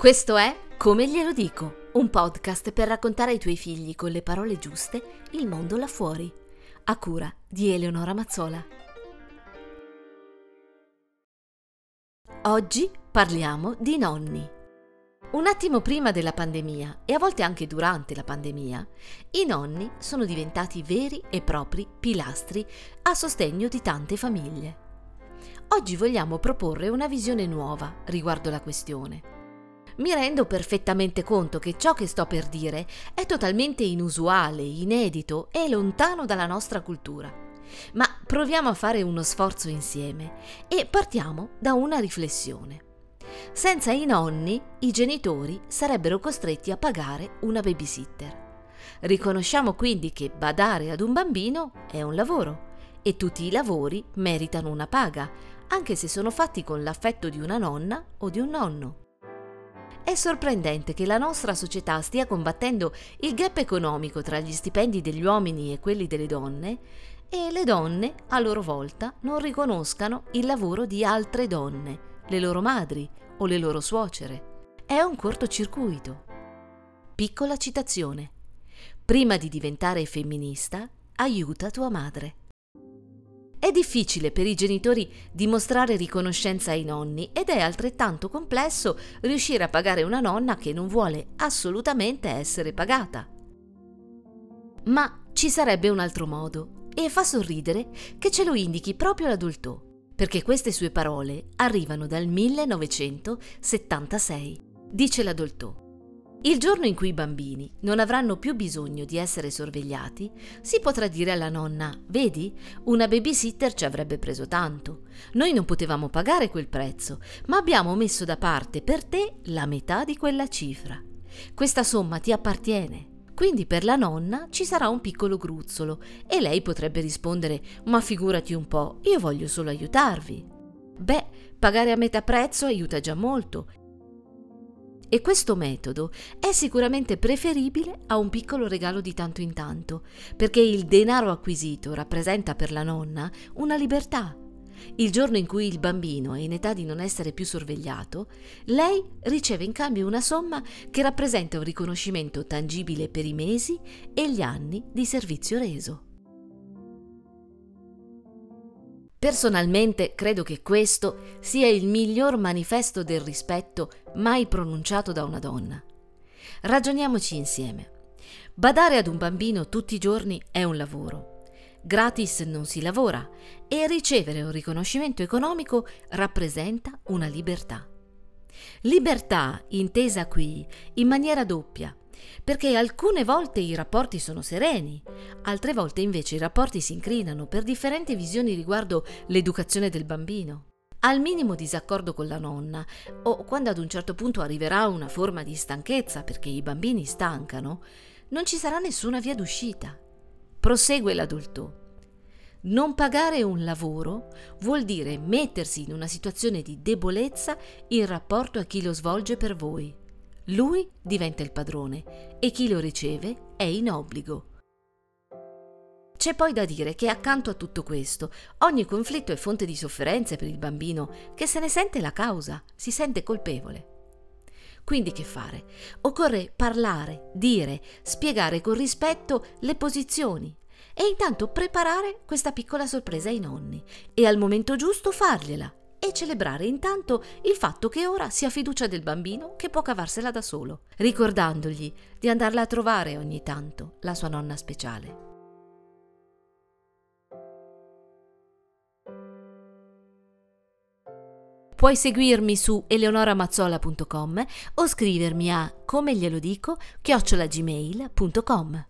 Questo è Come glielo dico, un podcast per raccontare ai tuoi figli con le parole giuste il mondo là fuori, a cura di Eleonora Mazzola. Oggi parliamo di nonni. Un attimo prima della pandemia e a volte anche durante la pandemia, i nonni sono diventati veri e propri pilastri a sostegno di tante famiglie. Oggi vogliamo proporre una visione nuova riguardo la questione mi rendo perfettamente conto che ciò che sto per dire è totalmente inusuale, inedito e lontano dalla nostra cultura. Ma proviamo a fare uno sforzo insieme e partiamo da una riflessione. Senza i nonni, i genitori sarebbero costretti a pagare una babysitter. Riconosciamo quindi che badare ad un bambino è un lavoro e tutti i lavori meritano una paga, anche se sono fatti con l'affetto di una nonna o di un nonno. È sorprendente che la nostra società stia combattendo il gap economico tra gli stipendi degli uomini e quelli delle donne e le donne, a loro volta, non riconoscano il lavoro di altre donne, le loro madri o le loro suocere. È un cortocircuito. Piccola citazione. Prima di diventare femminista, aiuta tua madre. È difficile per i genitori dimostrare riconoscenza ai nonni ed è altrettanto complesso riuscire a pagare una nonna che non vuole assolutamente essere pagata. Ma ci sarebbe un altro modo e fa sorridere che ce lo indichi proprio l'adulto, perché queste sue parole arrivano dal 1976. Dice l'adulto. Il giorno in cui i bambini non avranno più bisogno di essere sorvegliati, si potrà dire alla nonna, vedi, una babysitter ci avrebbe preso tanto. Noi non potevamo pagare quel prezzo, ma abbiamo messo da parte per te la metà di quella cifra. Questa somma ti appartiene. Quindi per la nonna ci sarà un piccolo gruzzolo e lei potrebbe rispondere, ma figurati un po', io voglio solo aiutarvi. Beh, pagare a metà prezzo aiuta già molto e questo metodo è sicuramente preferibile a un piccolo regalo di tanto in tanto, perché il denaro acquisito rappresenta per la nonna una libertà. Il giorno in cui il bambino è in età di non essere più sorvegliato, lei riceve in cambio una somma che rappresenta un riconoscimento tangibile per i mesi e gli anni di servizio reso. Personalmente credo che questo sia il miglior manifesto del rispetto mai pronunciato da una donna. Ragioniamoci insieme. Badare ad un bambino tutti i giorni è un lavoro. Gratis non si lavora e ricevere un riconoscimento economico rappresenta una libertà. Libertà intesa qui in maniera doppia, perché alcune volte i rapporti sono sereni, altre volte invece i rapporti si incrinano per differenti visioni riguardo l'educazione del bambino. Al minimo disaccordo con la nonna, o quando ad un certo punto arriverà una forma di stanchezza perché i bambini stancano, non ci sarà nessuna via d'uscita. Prosegue l'adulto. Non pagare un lavoro vuol dire mettersi in una situazione di debolezza in rapporto a chi lo svolge per voi. Lui diventa il padrone e chi lo riceve è in obbligo. C'è poi da dire che accanto a tutto questo, ogni conflitto è fonte di sofferenze per il bambino che se ne sente la causa, si sente colpevole. Quindi che fare? Occorre parlare, dire, spiegare con rispetto le posizioni e intanto preparare questa piccola sorpresa ai nonni e al momento giusto fargliela e celebrare intanto il fatto che ora si ha fiducia del bambino che può cavarsela da solo, ricordandogli di andarla a trovare ogni tanto, la sua nonna speciale. Puoi seguirmi su eleonoramazzola.com o scrivermi a come glielo dico chiocciolagmail.com.